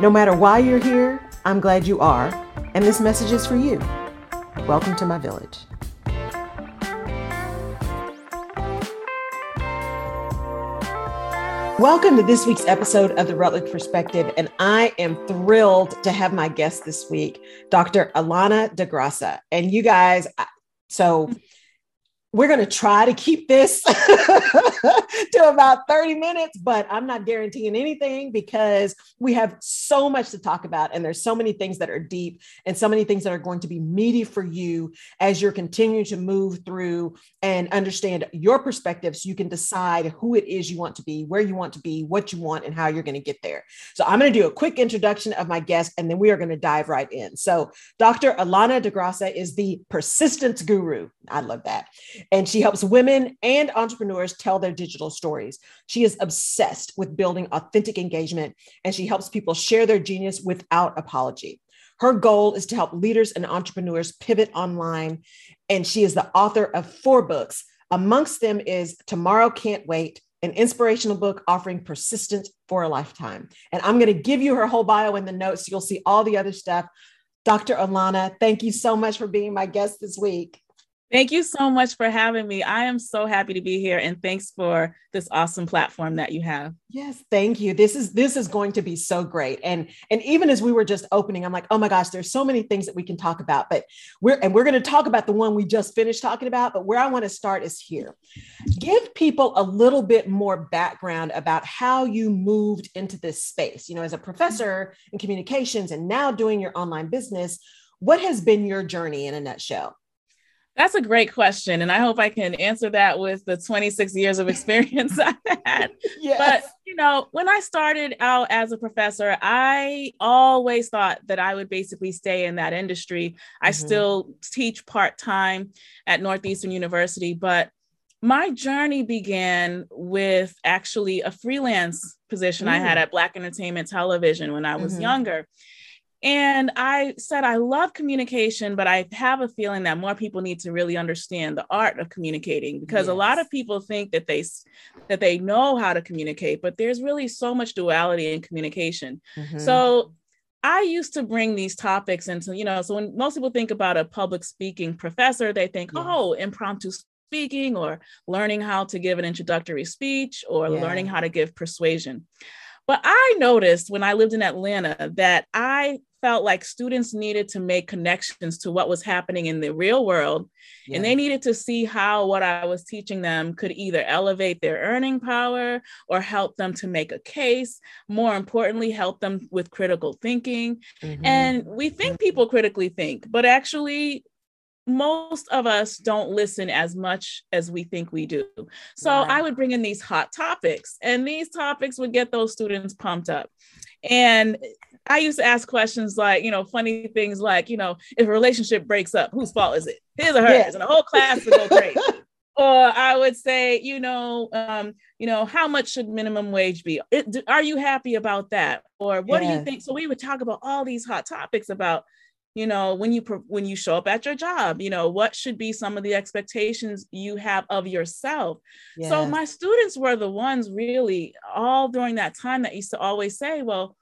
No matter why you're here, I'm glad you are, and this message is for you. Welcome to my village. Welcome to this week's episode of the Rutledge Perspective, and I am thrilled to have my guest this week, Dr. Allana Da Graca. And you guys, so we're going to try to keep this to about 30 minutes, but I'm not guaranteeing anything because we have so much to talk about. And there's so many things that are deep and so many things that are going to be meaty for you as you're continuing to move through and understand your perspective so you can decide who it is you want to be, where you want to be, what you want, and how you're going to get there. So I'm going to do a quick introduction of my guest and then we are going to dive right in. So Dr. Allana Da Graca is the persistence guru. I love that and she helps women and entrepreneurs tell their digital stories. She is obsessed with building authentic engagement and she helps people share their genius without apology. Her goal is to help leaders and entrepreneurs pivot online, and she is the author of four books. Amongst them is Tomorrow Can't Wait, an inspirational book offering persistence for a lifetime. And I'm going to give you her whole bio in the notes. So you'll see all the other stuff. Dr. Allana, thank you so much for being my guest this week. Thank you so much for having me. I am so happy to be here and thanks for this awesome platform that you have. Yes, thank you. This is this is going to be so great. And and even as we were just opening, I'm like, "Oh my gosh, there's so many things that we can talk about." But we're and we're going to talk about the one we just finished talking about, but where I want to start is here. Give people a little bit more background about how you moved into this space. You know, as a professor in communications and now doing your online business, what has been your journey in a nutshell? That's a great question. And I hope I can answer that with the 26 years of experience I've had. Yes. But, you know, when I started out as a professor, I always thought that I would basically stay in that industry. Mm-hmm. I still teach part time at Northeastern University, but my journey began with actually a freelance position mm. I had mm. at Black Entertainment Television when I was mm-hmm. younger. And I said, I love communication, but I have a feeling that more people need to really understand the art of communicating because yes. a lot of people think that they that they know how to communicate, but there's really so much duality in communication. Mm-hmm. So I used to bring these topics into, you know, so when most people think about a public speaking professor, they think, yeah. oh, impromptu speaking or learning how to give an introductory speech or yeah. learning how to give persuasion. But I noticed when I lived in Atlanta that I felt like students needed to make connections to what was happening in the real world. Yeah. And they needed to see how what I was teaching them could either elevate their earning power or help them to make a case. More importantly, help them with critical thinking. Mm-hmm. And we think people critically think, but actually, most of us don't listen as much as we think we do. So right. I would bring in these hot topics, and these topics would get those students pumped up. And I used to ask questions like, you know, funny things like, you know, if a relationship breaks up, whose fault is it? His or hers? Yeah. And the whole class would go crazy. or I would say, you know, um, you know, how much should minimum wage be? It, are you happy about that? Or what yeah. do you think? So we would talk about all these hot topics about, you know, when you when you show up at your job, you know, what should be some of the expectations you have of yourself. Yeah. So my students were the ones really all during that time that used to always say, well,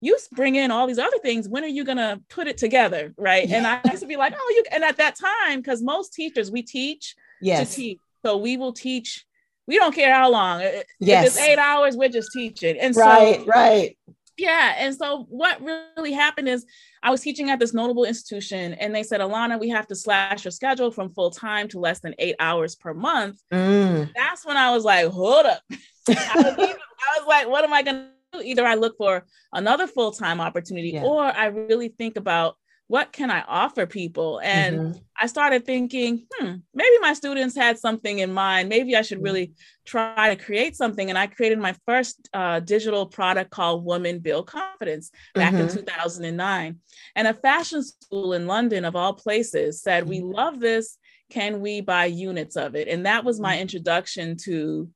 you bring in all these other things when are you going to put it together right? And i used to be like oh you and at that time because most teachers we teach yes. to teach. So we will teach we don't care how long yes. if it's eight hours we're just teaching. And right so, right yeah and so what really happened is i was teaching at this notable institution and they said allana we have to slash your schedule from full time to less than eight hours per month. Mm. that's when i was like hold up. I, was, I was like what am i going to either I look for another full time opportunity yeah. or I really think about what can I offer people? And mm-hmm. I started thinking, hmm, maybe my students had something in mind. Maybe I should mm-hmm. really try to create something. And I created my first uh, digital product called Woman Build Confidence back mm-hmm. in 2009. And a fashion school in London, of all places, said, We mm-hmm. love this. Can we buy units of it? And that was my mm-hmm. introduction to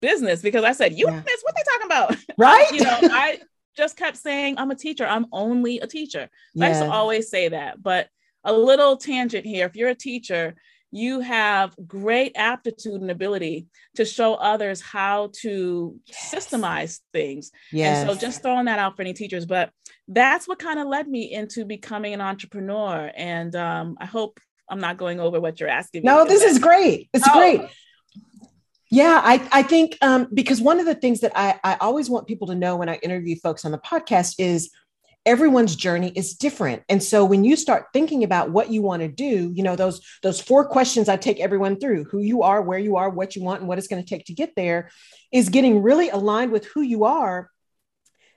business because I said, units, yeah. what about? Right. you know, I just kept saying, I'm a teacher. I'm only a teacher. Yeah. I used to always say that. But a little tangent here if you're a teacher, you have great aptitude and ability to show others how to yes. systemize things. Yes. And so just throwing that out for any teachers. But that's what kind of led me into becoming an entrepreneur. And um, I hope I'm not going over what you're asking. No, this is great. It's oh. great. Yeah, I, I think um, because one of the things that I, I always want people to know when I interview folks on the podcast is everyone's journey is different. And so when you start thinking about what you want to do, you know, those those four questions I take everyone through, who you are, where you are, what you want, and what it's going to take to get there, is getting really aligned with who you are.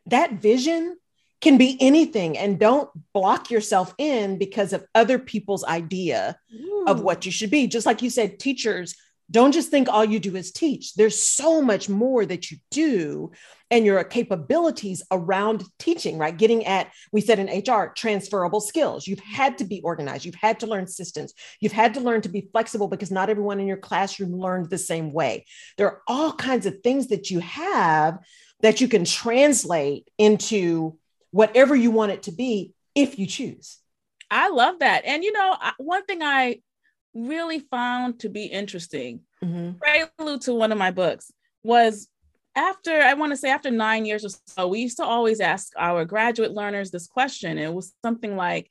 That vision can be anything and don't block yourself in because of other people's idea Ooh. of what you should be. Just like you said, teachers don't just think all you do is teach. There's so much more that you do and your capabilities around teaching, right? Getting at, we said in HR, transferable skills. You've had to be organized. You've had to learn systems. You've had to learn to be flexible because not everyone in your classroom learned the same way. There are all kinds of things that you have that you can translate into whatever you want it to be if you choose. I love that. And you know, one thing I really found to be interesting, mm-hmm. prelude to one of my books, was after I want to say after nine years or so, we used to always ask our graduate learners this question. It was something like,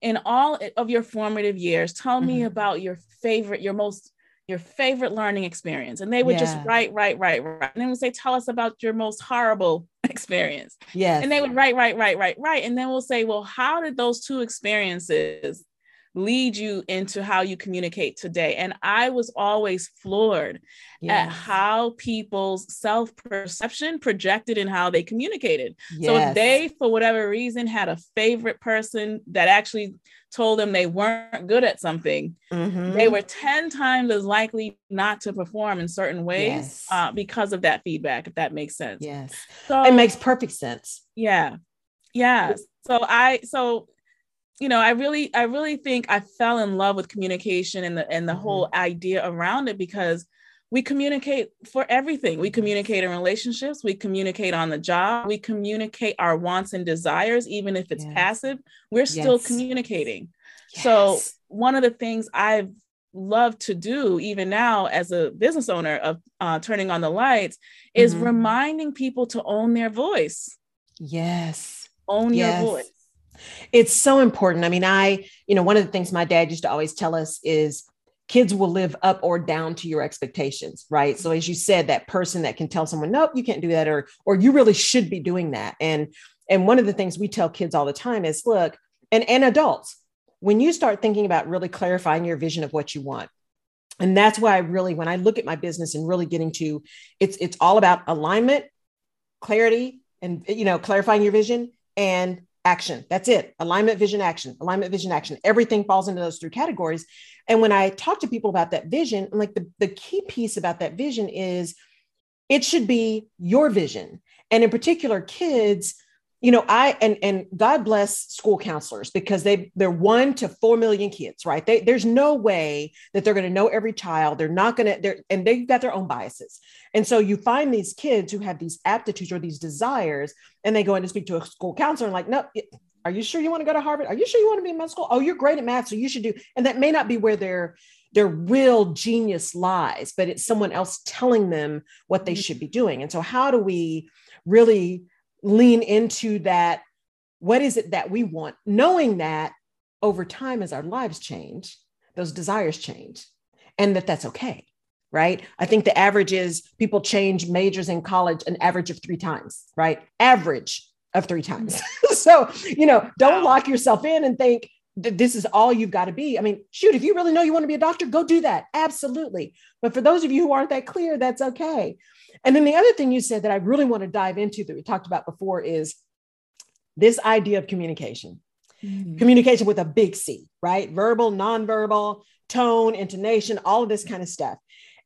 in all of your formative years, tell mm-hmm. me about your favorite, your most your favorite learning experience. And they would yeah. just write, write, write, write. And then would say, tell us about your most horrible experience. Yes. And they would write, write, write, write, write. And then we'll say, well, how did those two experiences lead you into how you communicate today. And I was always floored yes. at how people's self perception projected in how they communicated. Yes. So if they, for whatever reason, had a favorite person that actually told them they weren't good at something, mm-hmm. they were 10 times as likely not to perform in certain ways yes. uh, because of that feedback, if that makes sense. Yes. So it makes perfect sense. Yeah. Yeah. So I, so you know, I really, I really think I fell in love with communication and the and the mm-hmm. whole idea around it because we communicate for everything. We communicate in relationships, we communicate on the job, we communicate our wants and desires, even if it's yes. passive, we're still communicating. Yes. So, one of the things I've loved to do, even now as a business owner of uh, turning on the lights, is mm-hmm. reminding people to own their voice. Yes. Own your voice it's so important. I mean, I, you know, one of the things my dad used to always tell us is kids will live up or down to your expectations, right? So as you said, that person that can tell someone, nope, you can't do that, or or you really should be doing that. And and one of the things we tell kids all the time is look, and, and adults, when you start thinking about really clarifying your vision of what you want, and that's why I really, when I look at my business and really getting to it's it's all about alignment, clarity, and you know, clarifying your vision and action. That's it. Alignment, vision, action. Alignment, vision, action. Everything falls into those three categories. And when I talk to people about that vision, I'm like, the, the key piece about that vision is it should be your vision. And in particular, kids, you know i and and god bless school counselors because they they're one to four million kids right? They, there's no way that they're going to know every child. They're not going to they're and they've got their own biases. And so you find these kids who have these aptitudes or these desires and they go in to speak to a school counselor and like no are you sure you want to go to harvard? Are you sure you want to be in med school? Oh you're great at math so you should do and that may not be where their their real genius lies but it's someone else telling them what they mm-hmm. should be doing. And so how do we really lean into that what is it that we want? Knowing that over time as our lives change those desires change and that that's okay right? I think the average is people change majors in college an average of three times right? Average of three times. So you know don't wow. lock yourself in and think this is all you've got to be i mean shoot if you really know you want to be a doctor go do that absolutely but for those of you who aren't that clear that's okay and then the other thing you said that I really want to dive into that we talked about before is this idea of communication. mm-hmm. communication with a big C, right? Verbal, nonverbal, tone, intonation, all of this kind of stuff.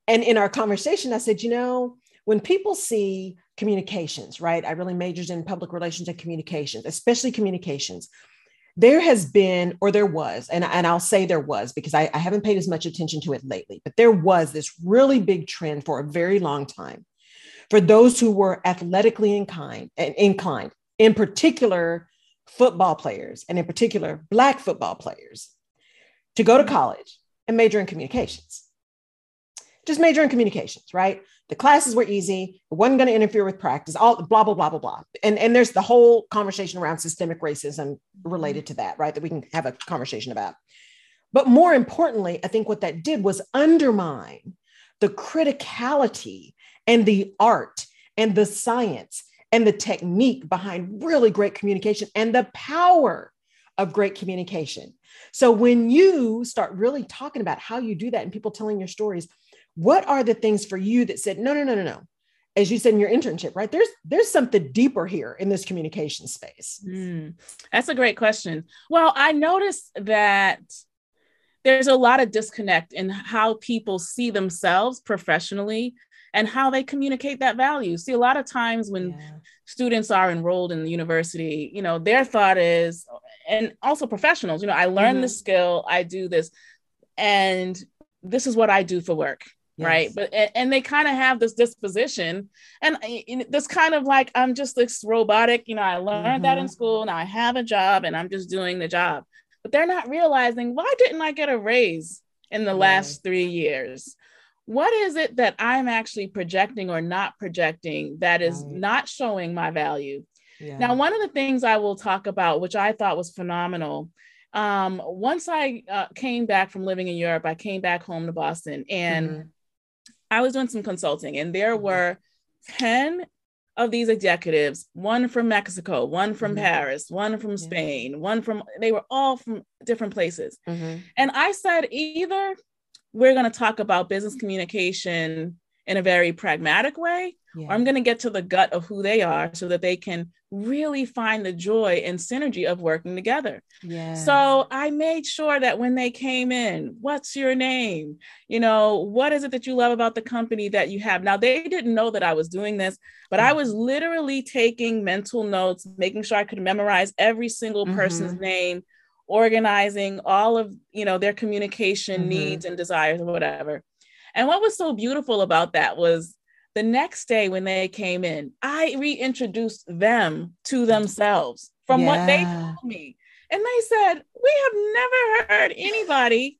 And in our conversation, I said, you know, when people see communications, right? I really majored in public relations and communications, especially communications. There has been, or there was, and, and I'll say there was because I, I haven't paid as much attention to it lately, but there was this really big trend for a very long time for those who were athletically inclined, and inclined, in particular, football players, and in particular, Black football players, to go to college and major in communications. Just major in communications, right? The classes were easy. It wasn't going to interfere with practice, all blah, blah, blah, blah, blah. And, and there's the whole conversation around systemic racism related mm-hmm. to that, right? That we can have a conversation about. But more importantly, I think what that did was undermine the criticality and the art and the science and the technique behind really great communication and the power of great communication. So when you start really talking about how you do that and people telling your stories, what are the things for you that said no no no no no. As you said in your internship right? There's there's something deeper here in this communication space. Mm, that's a great question. Well i noticed that there's a lot of disconnect in how people see themselves professionally and how they communicate that value. See a lot of times when yeah. students are enrolled in the university you know their thought is and also professionals you know i learned mm-hmm. the skill i do this and this is what i do for work yes. right but and they kind of have this disposition and this kind of like i'm just this robotic you know i learned mm-hmm. that in mm-hmm. school now i have a job and i'm just doing the job but they're not realizing why didn't i get a raise in the last three years what is it that i'm actually projecting or not projecting that is right. not showing my value yeah. now one of the things i will talk about which i thought was phenomenal um, once I uh, came back from living in Europe, I came back home to Boston and mm-hmm. I was doing some consulting, and there mm-hmm. were 10 of these executives one from Mexico, one from mm-hmm. Paris, one from Spain, one from, they were all from different places. Mm-hmm. And I said, either we're going to talk about business communication in a very pragmatic way, yeah. or I'm going to get to the gut of who they are so that they can really find the joy and synergy of working together. Yeah. So I made sure that when they came in, what's your name? You know, what is it that you love about the company that you have? Now they didn't know that I was doing this, but I was literally taking mental notes, making sure I could memorize every single person's mm-hmm. name, organizing all of, you know, their communication mm-hmm. needs and desires or whatever. And what was so beautiful about that was the next day, when they came in, I reintroduced them to themselves from yeah. what they told me. And they said, We have never heard anybody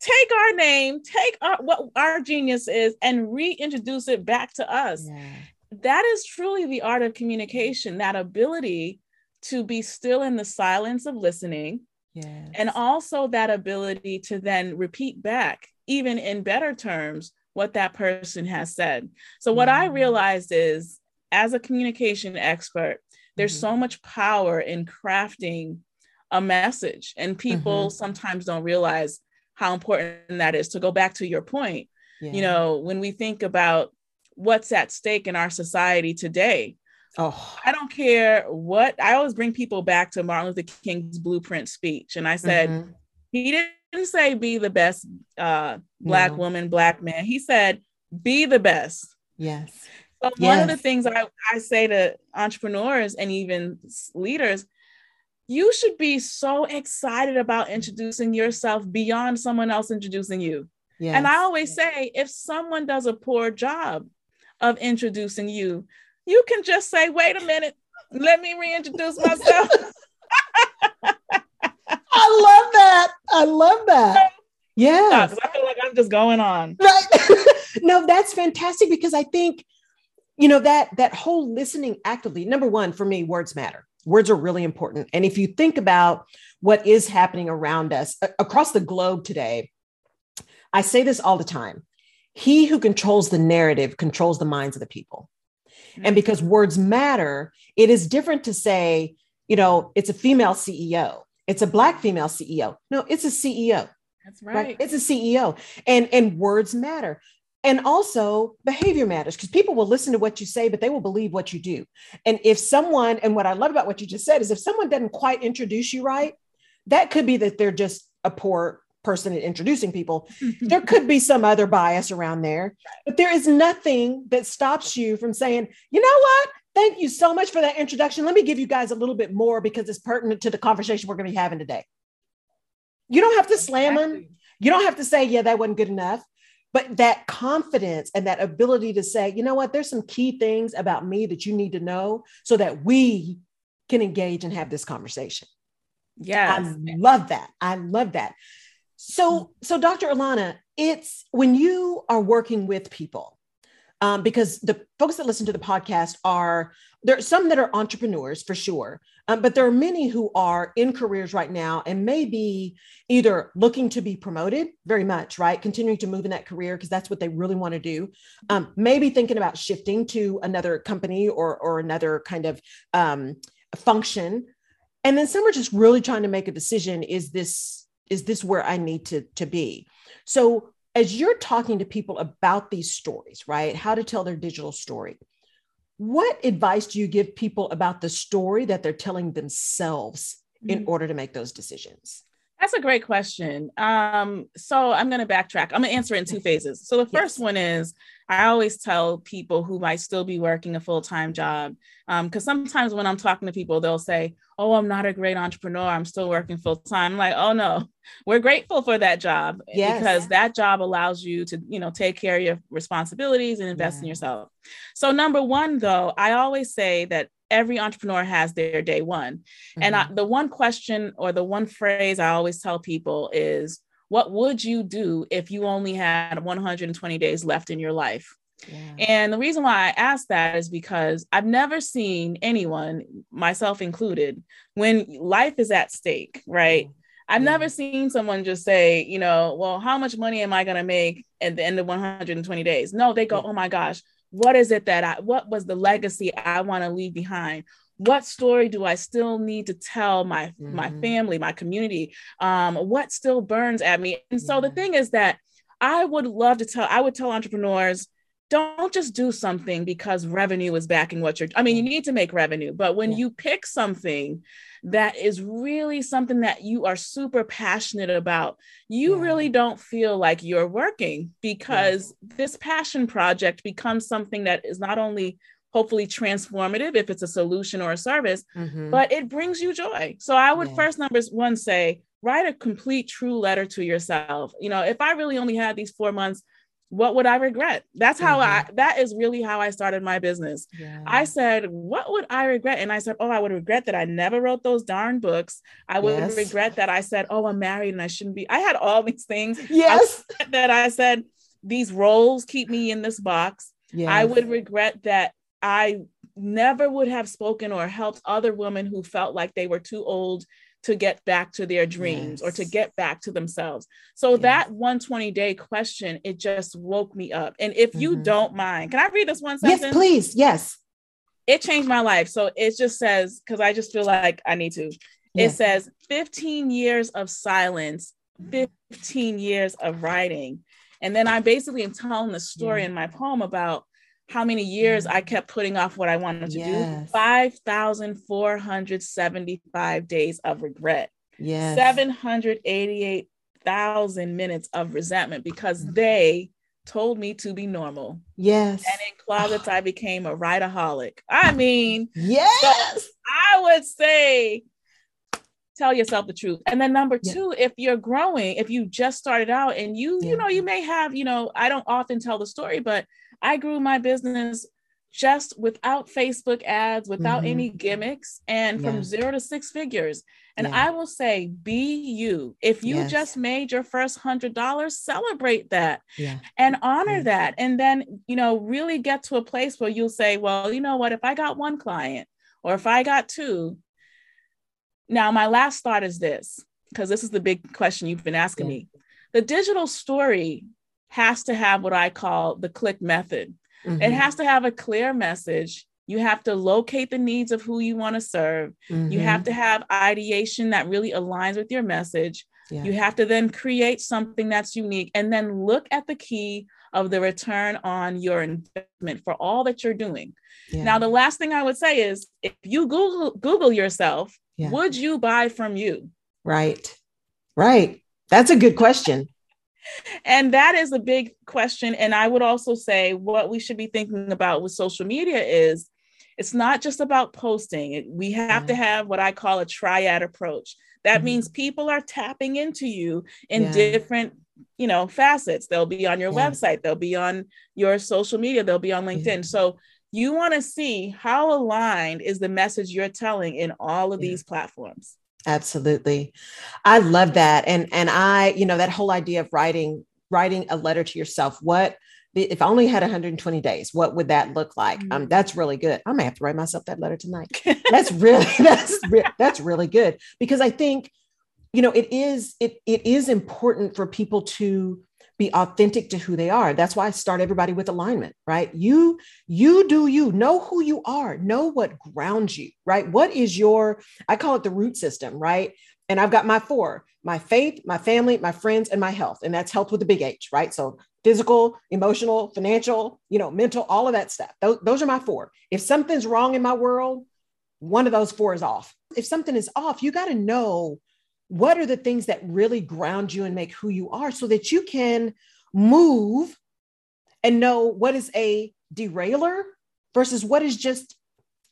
take our name, take our, what our genius is, and reintroduce it back to us. Yeah. That is truly the art of communication, that ability to be still in the silence of listening. Yes. And also that ability to then repeat back, even in better terms, what that person has said. So, what. I realized is as a communication expert, there's mm-hmm. so much power in crafting a message, and people mm-hmm. sometimes don't realize how important that is. To go back to your point, yeah. you know, when we think about what's at stake in our society today, Oh, I don't care what. I always bring people back to Martin Luther King's blueprint speech. And I said, mm-hmm. he didn't didn't say be the best uh, black no. woman, black man. He said be the best. Yes. So yes. one of the things I, I say to entrepreneurs and even leaders, you should be so excited about introducing yourself beyond someone else introducing you. Yes. And I always say, if someone does a poor job of introducing you, you can just say, wait a minute, let me reintroduce myself. I love that. I love that. Yeah. I feel like I'm just going on. Right. no, that's fantastic because I think, you know, that that whole listening actively, number one, for me, words matter. Words are really important. And if you think about what is happening around us across the globe today, I say this all the time. He who controls the narrative controls the minds of the people. And because words matter, it is different to say, you know, it's a female CEO it's a black female CEO. No, it's a CEO. That's right. right. It's a CEO. And and words matter. And also, behavior matters because people will listen to what you say, but they will believe what you do. And if someone, and what I love about what you just said is if someone doesn't quite introduce you right, that could be that they're just a poor person at introducing people. there could be some other bias around there, but there is nothing that stops you from saying, you know what? Thank you so much for that introduction. Let me give you guys a little bit more because it's pertinent to the conversation we're going to be having today. You don't have to slam them. You don't have to say, yeah, that wasn't good enough. But that confidence and that ability to say, you know what, there's some key things about me that you need to know so that we can engage and have this conversation. Yeah. I love that. I love that. So, so Dr. Allana, it's when you are working with people, um, because the folks that listen to the podcast are there are some that are entrepreneurs for sure, um, but there are many who are in careers right now and maybe either looking to be promoted very much, right? Continuing to move in that career because that's what they really want to do. Um, maybe thinking about shifting to another company or or another kind of um, function, and then some are just really trying to make a decision: is this is this where I need to, to be? So as you're talking to people about these stories, right? How to tell their digital story. What advice do you give people about the story that they're telling themselves mm-hmm. in order to make those decisions? That's a great question. Um, so I'm going to backtrack. I'm going to answer it in two phases. So the first yes. one is I always tell people who might still be working a full time job, because um, sometimes when I'm talking to people, they'll say, "Oh, I'm not a great entrepreneur. I'm still working full time." I'm like, "Oh no, we're grateful for that job yes. because that job allows you to, you know, take care of your responsibilities and invest yeah. in yourself." So number one, though, I always say that every entrepreneur has their day one. Mm-hmm. And I, mm-hmm. the one question or the one phrase I always tell people is, what would you do if you only had 120 days left in your life? Yeah. And the reason why I ask that is because I've never seen anyone, myself included, when life is at stake, right? Mm-hmm. I've yeah. never seen someone just say, you know, well, how much money am I going to make at the end of 120 days? No, they go, yeah. oh my gosh, what is it that I, what was the legacy I want to leave behind? What story do I still need to tell my mm-hmm. my family, my community? Um, what still burns at me? And so the thing is that I would love to tell, I would tell entrepreneurs, don't just do something because revenue is backing what you're i mean you need to make revenue but when yeah. you pick something that is really something that you are super passionate about you yeah. really don't feel like you're working because yeah. this passion project becomes something that is not only hopefully transformative if it's a solution or a service mm-hmm. but it brings you joy so i would first numbers one say write a complete true letter to yourself you know if i really only had these four months what would I regret? That's how mm-hmm. I, that is really how I started my business. Yeah. I said, what would I regret? And I said, oh, I would regret that I never wrote those darn books. I would yes. regret that I said, oh, I'm married and I shouldn't be. I had all these things. Yes. I that I said, these roles keep me in this box. Yes. I would regret that I never would have spoken or helped other women who felt like they were too old to get back to their dreams yes. or to get back to themselves. So yes. that 120 day question, it just woke me up. And if mm-hmm. you don't mind, can I read this one sentence? Yes, please. Yes. It changed my life. So it just says, because I just feel like I need to. Yes. It says 15 years of silence, 15 years of writing. And then I basically am telling the story yeah. in my poem about how many years I kept putting off what I wanted to yes. do 5,475 days of regret. Yes. 788,000 minutes of resentment because mm. they told me to be normal. Yes. And in closets, I became a writeaholic. I mean, yes. So I would say tell yourself the truth. And then number yeah. two, if you're growing, if you just started out and you, yeah. you know, you may have, you know, I don't often tell the story, but I grew my business just without Facebook ads, without mm-hmm. any gimmicks, and from zero to six figures. And yeah. I will say, be you. If you yes. just made your first hundred dollars, celebrate that yeah. and honor that. And then, you know, really get to a place where you'll say, well, you know what, if I got one client or if I got two, now my last thought is this, because this is the big question you've been asking me. The digital story has to have what I call the click method. Mm-hmm. It has to have a clear message. You have to locate the needs of who you want to serve. Mm-hmm. You have to have ideation that really aligns with your message. Yeah. You have to then create something that's unique and then look at the key of the return on your investment for all that you're doing. Yeah. Now, the last thing I would say is if you Google Google yourself, yeah. would you buy from you? Right. Right. That's a good question. And that is a big question. And I would also say what we should be thinking about with social media is it's not just about posting. We have yeah. to have what I call a triad approach. That mm-hmm. means people are tapping into you in yeah. different you know facets they'll be on your yeah. website they'll be on your social media they'll be on linkedin so you want to see how aligned is the message you're telling in all of these platforms absolutely i love that and and i you know that whole idea of writing writing a letter to yourself what if I only had 120 days, what would that look like? Um, mm-hmm. Um, that's really good. I may have to write myself that letter tonight. That's really that's that's really good because I think, you know, it is it it is important for people to be authentic to who they are. That's why I start everybody with alignment, right? You you do you know who you are, know what grounds you, right? What is your I call it the root system, right? And I've got my four my faith, my family, my friends, and my health. And that's health with a big H, right? So physical, emotional, financial, you know, mental, all of that stuff. Those, those are my four. If something's wrong in my world, one of those four is off. If something is off, you got to know what are the things that really ground you and make who you are so that you can move and know what is a derailer versus what is just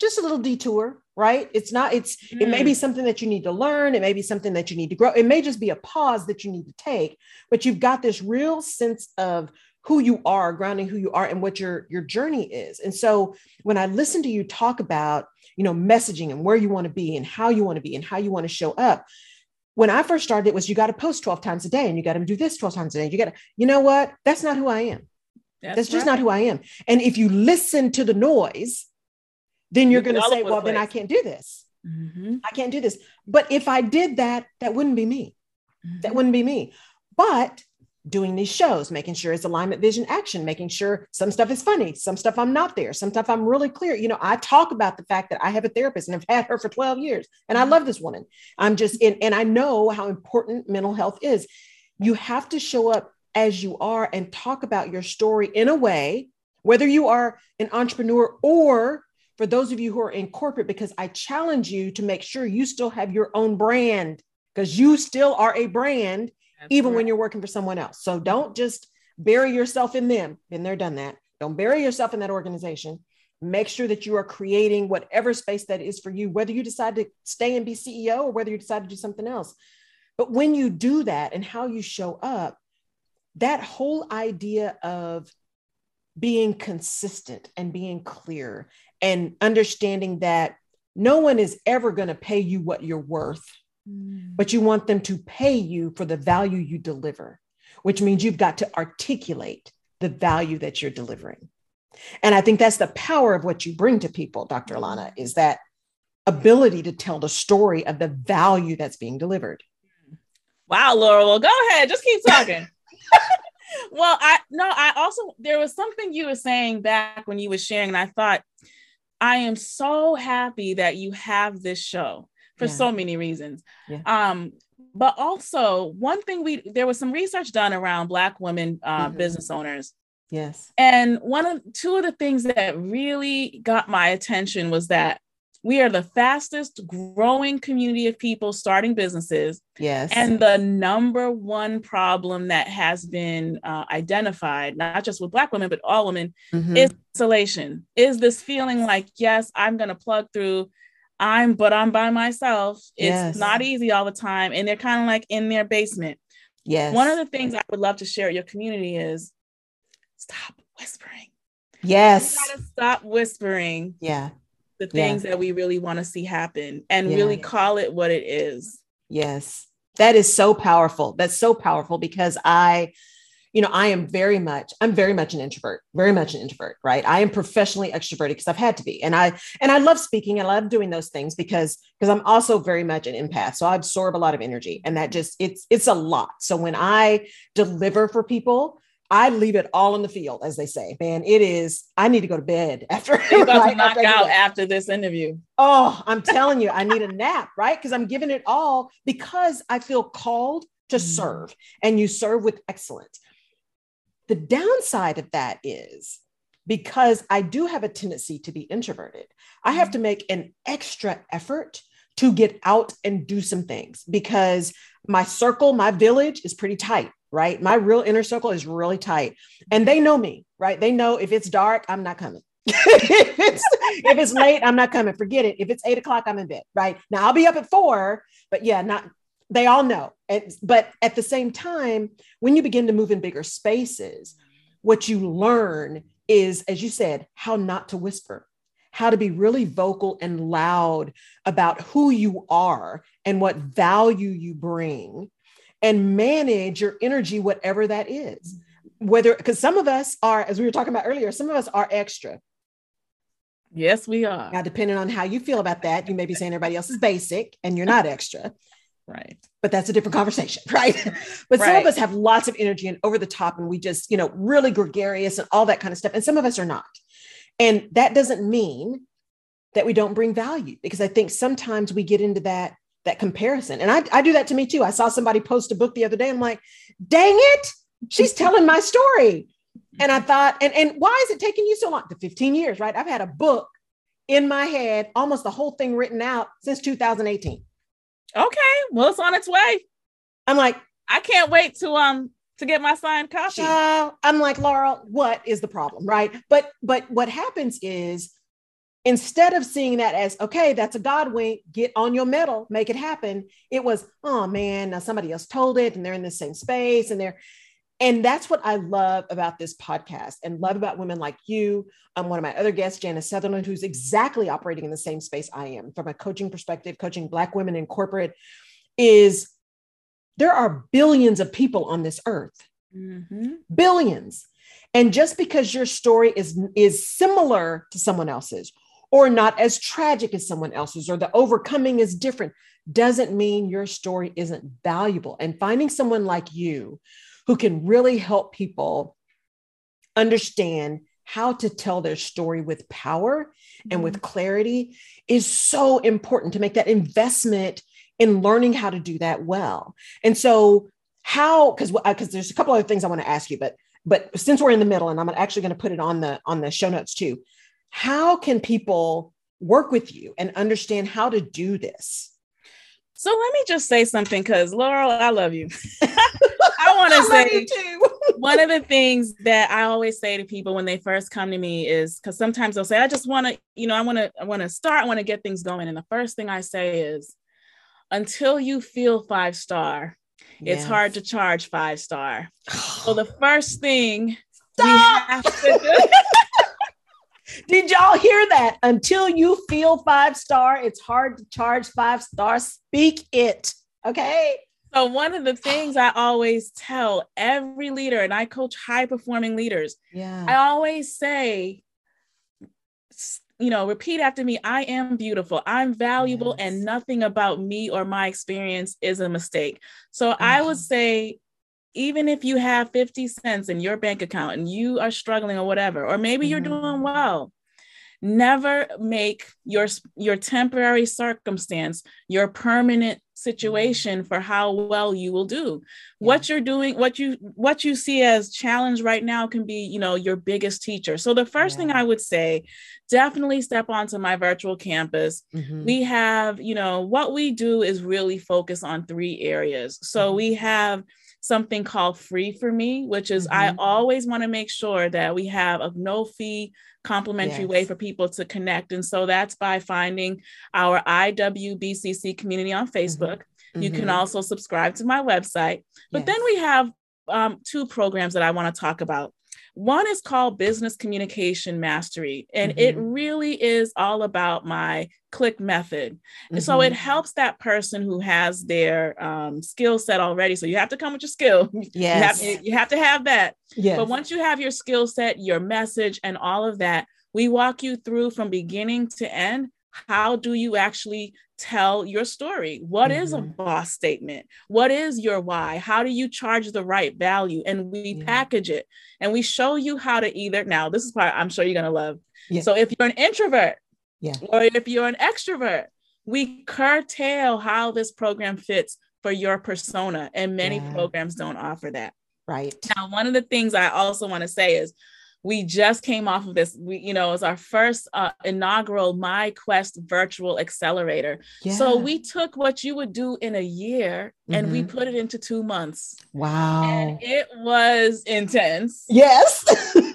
just a little detour right it's not it's mm. it may be mm. something that you need to learn it may be something that you need to grow it may just be a pause that you need to take but you've got this real sense of who you are grounding who you are and what your your journey is and so when i listen to you talk about you know messaging and where you want to be and how you want to be and how you want to show up when i first started it was you got to post 12 times a day and you got to do this 12 times a day you got to you know what that's not who i am that's, that's just right. not who i am and if you listen to the noise then you're going to say, well, then I can't do this. Mm-hmm. I can't do this. But if I did that, that wouldn't be me. Mm-hmm. That wouldn't be me. But doing these shows, making sure it's alignment, vision, action, making sure some stuff is funny, some stuff I'm not there, some stuff I'm really clear. You know, I talk about the fact that I have a therapist and I've had her for 12 years and I mm-hmm. love this woman. I'm just in, and I know how important mental health is. You have to show up as you are and talk about your story in a way, whether you are an entrepreneur or for those of you who are in corporate, because I challenge you to make sure you still have your own brand because you still are a brand, That's even when you're working for someone else. So don't just bury yourself in them. Been there, done that. Don't bury yourself in that organization. Make sure that you are creating whatever space that is for you, whether you decide to stay and be CEO or whether you decide to do something else. But when you do that and how you show up, that whole idea of being consistent and being clear and understanding that no one is ever going to pay you what you're worth, mm. but you want them to pay you for the value you deliver, which means you've got to articulate the value that you're delivering. And I think that's the power of what you bring to people, Dr. Allana, is that ability to tell the story of the value that's being delivered. Wow, Laura. Well, go ahead. Just keep talking. well, I no, I also there was something you were saying back when you were sharing, and I thought I am so happy that you have this show for yeah. so many reasons. Yeah. Um, but also one thing we there was some research done around Black women uh, mm-hmm. business owners. Yes. And one of two of the things that really got my attention was that we are the fastest growing community of people starting businesses. Yes. And the number one problem that has been uh, identified, not just with Black women, but all women, mm-hmm. is isolation. Is this feeling like, yes, I'm going to plug through. I'm, but I'm by myself. It's yes. not easy all the time. And they're kind of like in their basement. Yes. One of the things I would love to share with your community is stop whispering. Yes. Stop whispering. Yeah the things yeah. that we really want to see happen and yeah. really call it what it is. Yes. That is so powerful. That's so powerful because I, you know, I am very much, I'm very much an introvert, very much an introvert, right? I am professionally extroverted because I've had to be. And I and I love speaking and I love doing those things because because I'm also very much an empath. So I absorb a lot of energy and that just it's it's a lot. So when I deliver for people, I leave it all in the field, as they say. Man, it is. I need to go to bed after. You're about to knock after out after this interview. Oh, I'm telling you, I need a nap, right? Because I'm giving it all because I feel called to mm. serve, and you serve with excellence. The downside of that is because I do have a tendency to be introverted, I have to make an extra effort to get out and do some things because my circle, my village is pretty tight, right? My real inner circle is really tight. And they know me, right? They know if it's dark, I'm not coming. if, it's, if it's late, I'm not coming. Forget it. If it's eight o'clock, I'm in bed, right? Now I'll be up at four, but yeah, not they all know. But at the same time, when you begin to move in bigger spaces, what you learn is, as you said, how not to whisper, how to be really vocal and loud about who you are and what value you bring and manage your energy, whatever that is. Whether, because some of us are, as we were talking about earlier, some of us are extra. Yes, we are. Now, depending on how you feel about that, you may be saying everybody else is basic and you're not extra. Right. But that's a different conversation, right? but right. some of us have lots of energy and over the top, and we just, you know, really gregarious and all that kind of stuff. And some of us are not. And that doesn't mean that we don't bring value because I think sometimes we get into that that comparison. And I, I do that to me too. I saw somebody post a book the other day. I'm like, dang it, she's telling my story. And I thought, and, and why is it taking you so long? The 15 years, right? I've had a book in my head, almost the whole thing written out since 2018. Okay, well, it's on its way. I'm like, I can't wait to um to get my signed copy. Uh, I'm like, Laurel, what is the problem? Right. But but what happens is instead of seeing that as okay, that's a God wink, get on your mettle, make it happen. It was, oh man, now somebody else told it, and they're in the same space, and they're and that's what I love about this podcast and love about women like you. Um, one of my other guests, Janice Sutherland, who's exactly operating in the same space I am from a coaching perspective, coaching Black women in corporate, is there are billions of people on this earth, mm-hmm. billions. And just because your story is, is similar to someone else's or not as tragic as someone else's or the overcoming is different doesn't mean your story isn't valuable. And finding someone like you who can really help people understand how to tell their story with power and with mm-hmm. clarity is so important to make that investment in learning how to do that well. And so, how because because there's a couple other things I want to ask you, but but since we're in the middle, and I'm actually going to put it on the on the show notes too. How can people work with you and understand how to do this? So let me just say something because Laurel, I love you. I want to say one of the things that I always say to people when they first come to me is because sometimes they'll say, I just want to, you know, I want to, I want to start, I want to get things going. And the first thing I say is, until you feel five star, yes. it's hard to charge five star. so the first thing Stop! we have to do. Did y'all hear that? Until you feel five star, it's hard to charge five star. Speak it. Okay. So, one of the things I always tell every leader, and I coach high performing leaders, yeah. I always say, you know, repeat after me I am beautiful, I'm valuable, yes. and nothing about me or my experience is a mistake. So, mm-hmm. I would say, even if you have 50 cents in your bank account and you are struggling or whatever, or maybe you're mm-hmm. doing well, never make your your temporary circumstance your permanent situation for how well you will do yeah. what you're doing what you what you see as challenge right now can be you know your biggest teacher so the first yeah. thing i would say definitely step onto my virtual campus mm-hmm. we have you know what we do is really focus on three areas so mm-hmm. we have something called free for me which is mm-hmm. i always want to make sure that we have a no fee complimentary yes. way for people to connect. And so that's by finding our IWBCC community on mm-hmm. Facebook. Mm-hmm. You can mm-hmm. also subscribe to my website. But yes. then we have um, two programs that I want to talk about. One is called Business Communication Mastery, and mm-hmm. it really is all about my click method. Mm-hmm. And so it mm-hmm. helps that person who has their um, skill set already. So you have to come with your skill. Yes. You have, you have to have that. Yes. But once you have your skill set, your message, and all of that, we walk you through from beginning to end how do you actually tell your story? What mm-hmm. is a mm-hmm. boss statement? What is your why? How do you charge the right value? And we yeah. package it and we show you how to either. Now, this is part I'm sure you're going to love. Yeah. So, if you're an introvert, yeah. or if you're an extrovert, we curtail how this program fits for your persona. And many yeah. programs don't offer that. Right. Now, one of the things I also want to say is we just came off of this we you know it was our first uh, inaugural my quest virtual accelerator. Yeah. so we took what you would do in a year and mm-hmm. we put it into two months. Wow. And it was intense. Yes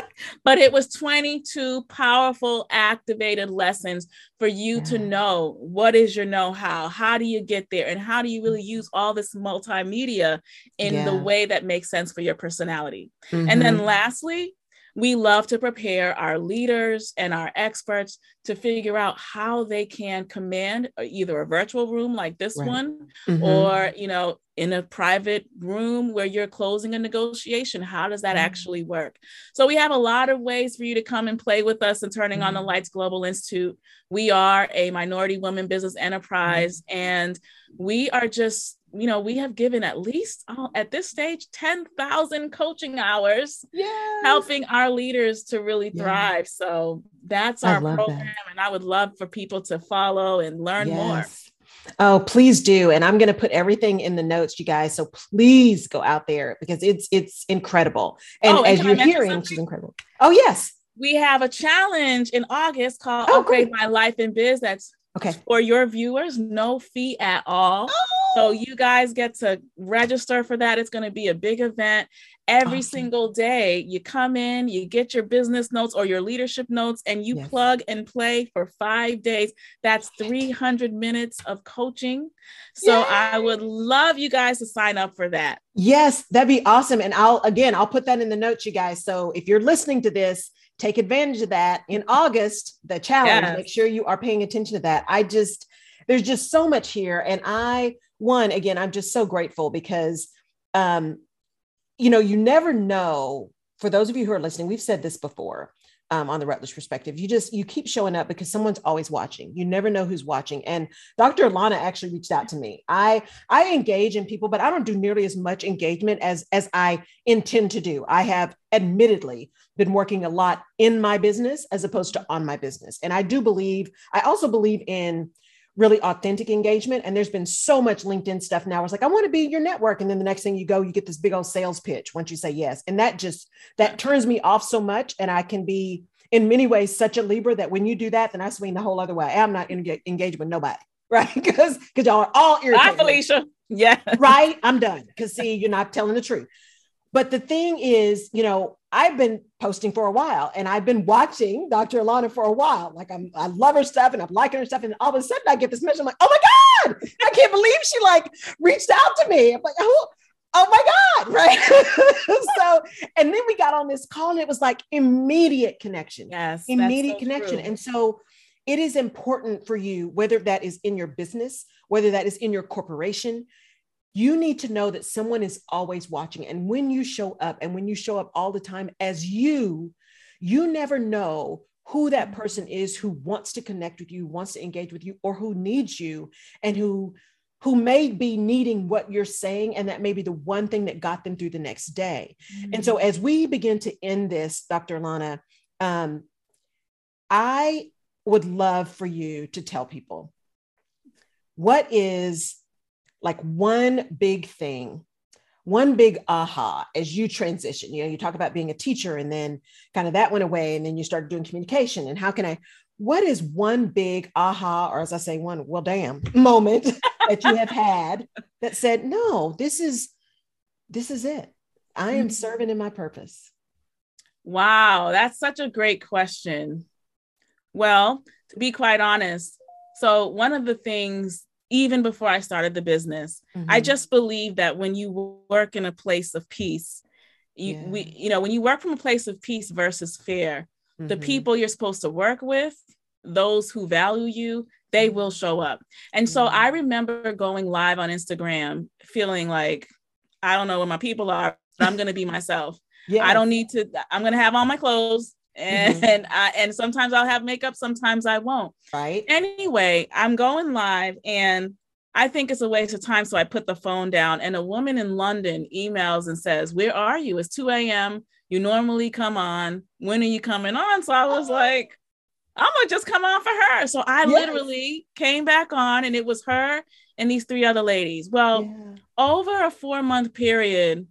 but it was 22 powerful activated lessons for you yeah. to know what is your know-how how do you get there and how do you really use all this multimedia in yeah. the way that makes sense for your personality mm-hmm. and then mm-hmm. lastly we love to prepare our leaders and our experts to figure out how they can command uh, either a virtual room like this right. one mm-hmm. or you know in a private room where you're closing a negotiation how does that mm-hmm. actually work so we have a lot of ways for you to come and play with us and turning mm-hmm. on the mm-hmm. lights global institute we are a minority women business enterprise mm-hmm. and we are just you know, we have given at least uh, at this stage 10,000 coaching hours, yes. helping our leaders to really thrive. Yes. So that's our program. That. And I would love for people to follow and learn yes. more. Oh, please do. And I'm going to put everything in the notes, you guys. So please go out there because it's it's incredible. And, oh, and as you're hearing, it's incredible. Oh, yes. We have a challenge in August called oh, Upgrade great. My Life in Biz. That's Okay. For your viewers, no fee at all. Oh. So you guys get to register for that. It's going to be a big event. Every single day, you come in, you get your business notes or your leadership notes, and you yes. plug and play for five days. That's 300 minutes of coaching. So Yay. I would love you guys to sign up for that. Yes, that'd be awesome. And I'll, again, I'll put that in the notes, you guys. So if you're listening to this, take advantage of that in August, the challenge. Yes. Make sure you are paying attention to that. I just, there's just so much here. And I, one, again, I'm just so grateful because, um, you know, you never know. For those of you who are listening, we've said this before um, on the Rutledge perspective. You just you keep showing up because someone's always watching. You never know who's watching. And Dr. Allana actually reached out to me. I I engage in people, but I don't do nearly as much engagement as as I intend to do. I have admittedly been working a lot in my business as opposed to on my business. And I do believe, I also believe in really authentic engagement. And there's been so much LinkedIn stuff now. It's like, I want to be your network. And then the next thing you go, you get this big old sales pitch once you say yes. And that just, that turns me off so much. And I can be in many ways such a Libra that when you do that, then I swing the whole other way. I'm not engaged engaged with nobody. Right. Because, because y'all are all irritated. Bye, Felicia. Yeah. Right. I'm done. Cause see, you're not telling the truth. But the thing is, you know, I've been posting for a while and I've been watching Dr. Allana for a while. Like I'm, I love her stuff and I'm liking her stuff. And all of a sudden I get this message. I'm like, oh my God, I can't believe she like reached out to me. I'm like, oh, oh my God. Right. so, and then we got on this call and it was like immediate connection. Yes. Immediate so connection. True. And so it is important for you, whether that is in your business, whether that is in your corporation, you need to know that someone is always watching. And when you show up and when you show up all the time as you, you never know who that person is who wants to connect with you, wants to engage with you, or who needs you and who who may be needing what you're saying and that may be the one thing that got them through the next day mm-hmm. and so mm-hmm. as we begin to end this dr lana um, i would love for you to tell people what is like one big thing one big aha as you transition you know you talk about being a teacher and then kind of that went away and then you started doing communication. And how can i what is one big aha or as i say one well damn moment that you have had that said no this is this is it. I am mm-hmm. serving in my purpose. Wow that's such a great question. Well to be quite honest so one of the things even before I started the business. Mm-hmm. I just believe that when you work in a place of peace, you yeah. we you know when you work from a place of peace versus fear, mm-hmm. the people you're supposed to work with, those who value you, they mm-hmm. will show up. And mm-hmm. so I remember going live on Instagram feeling like I don't know where my people are, but I'm going to be myself. Yeah. I don't need to I'm going to have all my clothes and mm-hmm. I, and sometimes I'll have makeup, sometimes I won't. Right. Anyway, I'm going live and I think it's a waste of time. So I put the phone down, and a woman in London emails and says, Where are you? It's 2 a.m. You normally come on. When are you coming on? So I was like, I'm gonna just come on for her. So I yes. literally came back on, and it was her and these three other ladies. Well, yeah. over a four month period,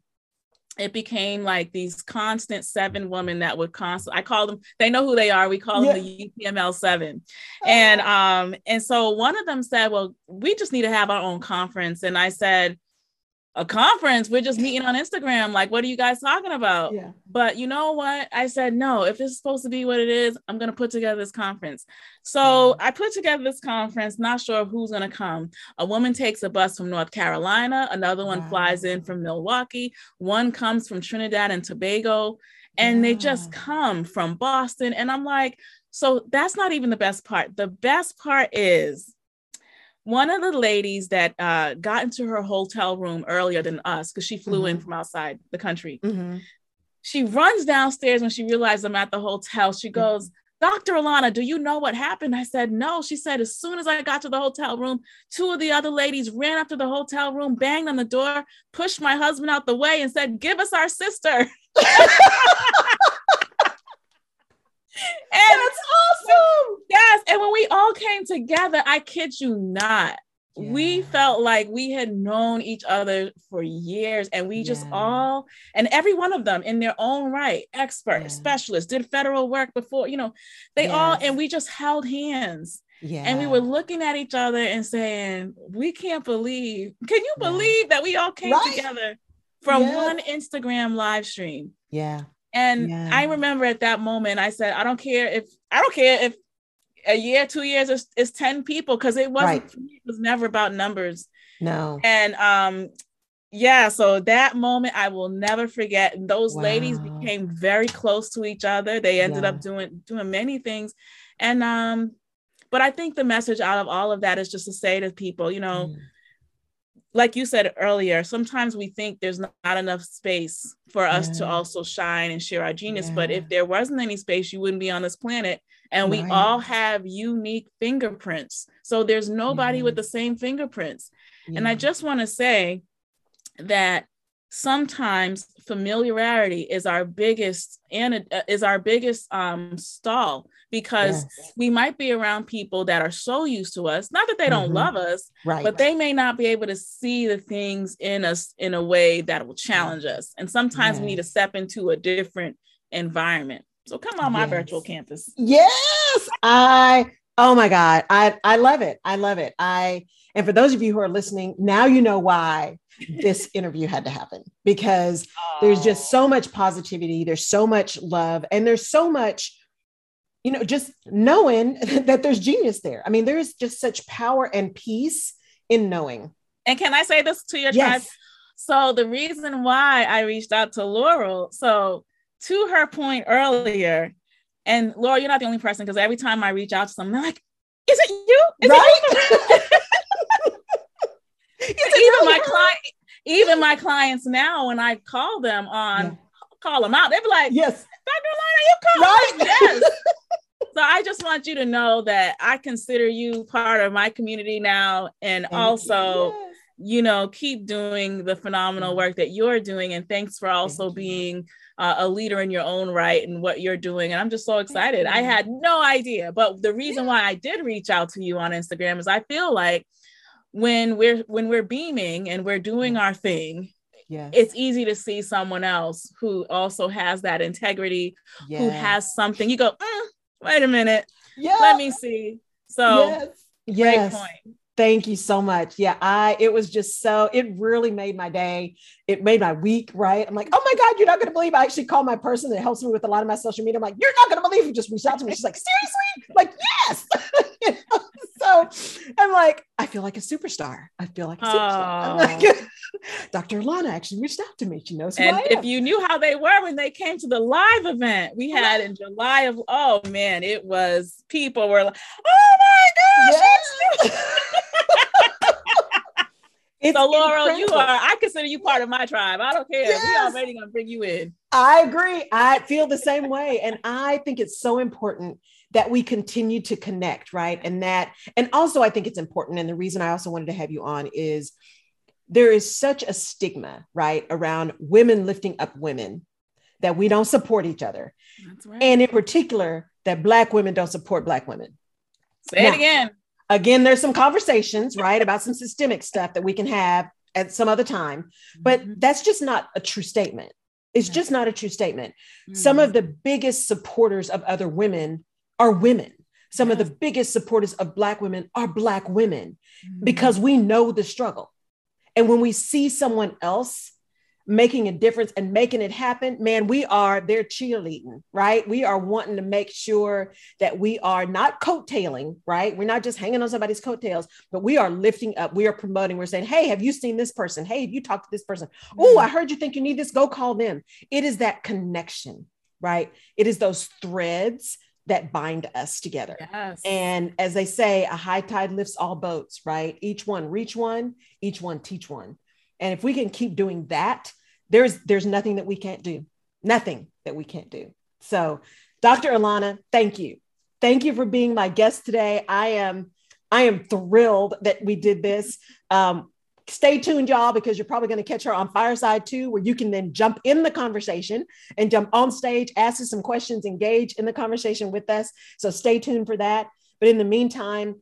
it became like these constant seven women that would constantly, I call them, they know who they are. We call yeah. them the UPML seven. And um, and so one of them said, Well, we just need to have our own conference. And I said, a conference. We're just meeting on Instagram. Like, what are you guys talking about? Yeah. But you know what? I said, no, if this is supposed to be what it is, I'm going to put together this conference. So mm-hmm. I put together this conference, not sure who's going to come. A woman takes a bus from North Carolina, another one wow. flies in from Milwaukee, one comes from Trinidad and Tobago, and yeah. they just come from Boston. And I'm like, so that's not even the best part. The best part is one of the ladies that uh, got into her hotel room earlier than us because she flew mm-hmm. in from outside the country. Mm-hmm. She runs downstairs when she realized I'm at the hotel. She mm-hmm. goes, Dr. Allana, do you know what happened? I said, No. She said, As soon as I got to the hotel room, two of the other ladies ran up to the hotel room, banged on the door, pushed my husband out the way, and said, Give us our sister. And That's awesome. Yes. And when we all came together, I kid you not, yeah. we felt like we had known each other for years and we just yeah. all and every one of them in their own right expert yeah. specialist did federal work before you know they yes. all and we just held hands yeah. And we were looking at each other and saying, We can't believe, can you believe that we all came right. together from one Instagram live stream? Yeah. And yeah. I remember at that moment, I said, I don't care if I don't care if a year, two years is, is 10 people, because it wasn't right. it was never about numbers. No. And um, yeah, so that moment I will never forget. And Those wow. ladies became very close to each other. They ended yeah. up doing doing many things. And um, but I think the message out of all of that is just to say to people, you know, mm like you said earlier, sometimes we think there's not enough space for us yeah. to also shine and share our genius. Yeah. But if there wasn't any space, you wouldn't be on this planet. And right. we all have unique fingerprints. So there's nobody yeah. with the same fingerprints. And I just want to say that sometimes familiarity is our biggest and uh, is our biggest um stall because yes. we might be around people that are so used to us not that they don't mm-hmm. love us right but they may not be able to see the things in us in a way that will challenge us and sometimes yes. we need to step into a different environment so come on my yes. virtual campus yes i oh my god i i love it i love it i and for those of you who are listening now you know why this interview had to happen because oh. there's just so oh. much positivity, there's so much love, and there's so much, you know, just knowing that there's genius there. I mean, there is just such power and peace in knowing. And can I say this to your yes. tribe? So the reason why I reached out to Laurel, so to her point earlier, and Laurel, you're not the only person because every time I reach out to someone, they're like, "Is it you? Is right? It you? even my client, even my clients now, when I call them on, yeah. call them out, they'd be like, "Yes, Dr. Lana, you call right? Yes." so I just want you to know that I consider you part of my community now, and Thank also. You. Yes. you know, keep doing the phenomenal work that you're doing. And thanks for also being uh, a leader in your own right and what you're doing. And I'm just so excited. I had no idea. But the reason why I did reach out to you on Instagram is I feel like when we're when we're beaming and we're doing our thing yes. it's easy to see someone else who also has that integrity yes. who has something you go mm, wait a minute yeah. let me see so yes. yes. point Thank you so much. Yeah, I it was just so it really made my day. It made my week, right? I'm like, oh my God, you're not gonna believe I actually called my person that helps me with a lot of my social media. I'm like, you're not gonna believe you just reached out to me. She's like, seriously? I'm like, yes. you know? So I'm like, I feel like a superstar. I feel like a superstar. Like, Dr. Lana actually reached out to me. She knows And if you knew how they were when they came to the live event we had in July of oh man, it was people were like, oh my gosh. Yes. It's so Laurel, incredible. you are. I consider you part of my tribe. I don't care. Yes. We already gonna bring you in. I agree. I feel the same way, and I think it's so important that we continue to connect, right? And that, and also, I think it's important. And the reason I also wanted to have you on is there is such a stigma, right, around women lifting up women that we don't support each other, right. and in particular, that Black women don't support Black women. Say now, it again again, there's some conversations, right, about some systemic stuff that we can have at some other time. But mm-hmm. that's just not a true statement. It's just not a true statement. Mm-hmm. Some of the biggest supporters of other women are women. Some of the biggest supporters of Black women are Black women mm-hmm. because we know the struggle. And when we see someone else making a difference and making it happen, man, we are their cheerleading, right? We are wanting to make sure that we are not coattailing, right? We're not just hanging on somebody's coattails, but we are lifting up, we are promoting, we're saying, hey, have you seen this person? Hey, have you talked to this person? Oh, I heard you think you need this, go call them. It is that connection, right? It is those threads that bind us together. Yes. And as they say, a high tide lifts all boats, right? Each one reach one, each one teach one. And if we can keep doing that, there's there's nothing that we can't do. Nothing that we can't do. So dr allana thank you. Thank you for being my guest today. I am i am thrilled that we did this. Um, stay tuned y'all because you're probably going to catch her on fireside too where you can then jump in the conversation and jump on stage ask us some questions engage in the conversation with us. So stay tuned for that. But in the meantime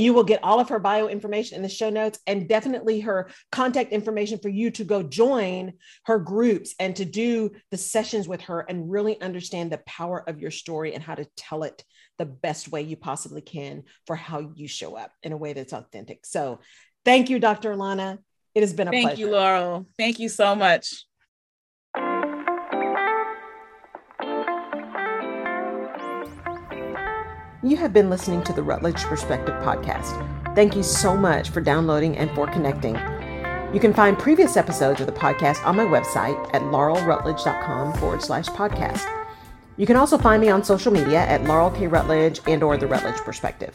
you will get all of her bio information in the show notes and definitely her contact information for you to go join her groups and to do the sessions with her and really understand the power of your story and how to tell it the best way you possibly can for how you show up in a way that's authentic. So, thank you, Dr. Allana. It has been a thank pleasure. Thank you, Laurel. Thank you so much. You have been listening to the Rutledge Perspective podcast. Thank you so much for downloading and for connecting. You can find previous episodes of the podcast on my website at laurelrutledge.com forward slash podcast. You can also find me on social media at Laurel K. Rutledge and or The Rutledge Perspective.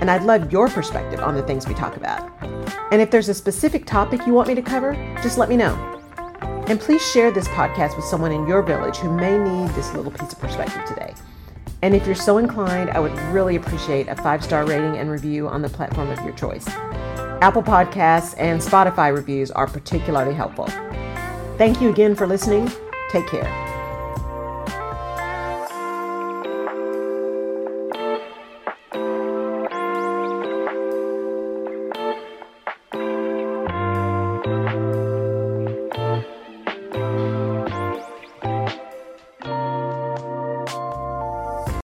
And I'd love your perspective on the things we talk about. And if there's a specific topic you want me to cover, just let me know. And please share this podcast with someone in your village who may need this little piece of perspective today. And if you're so inclined, I would really appreciate a five star rating and review on the platform of your choice. Apple Podcasts and Spotify reviews are particularly helpful. Thank you again for listening. Take care.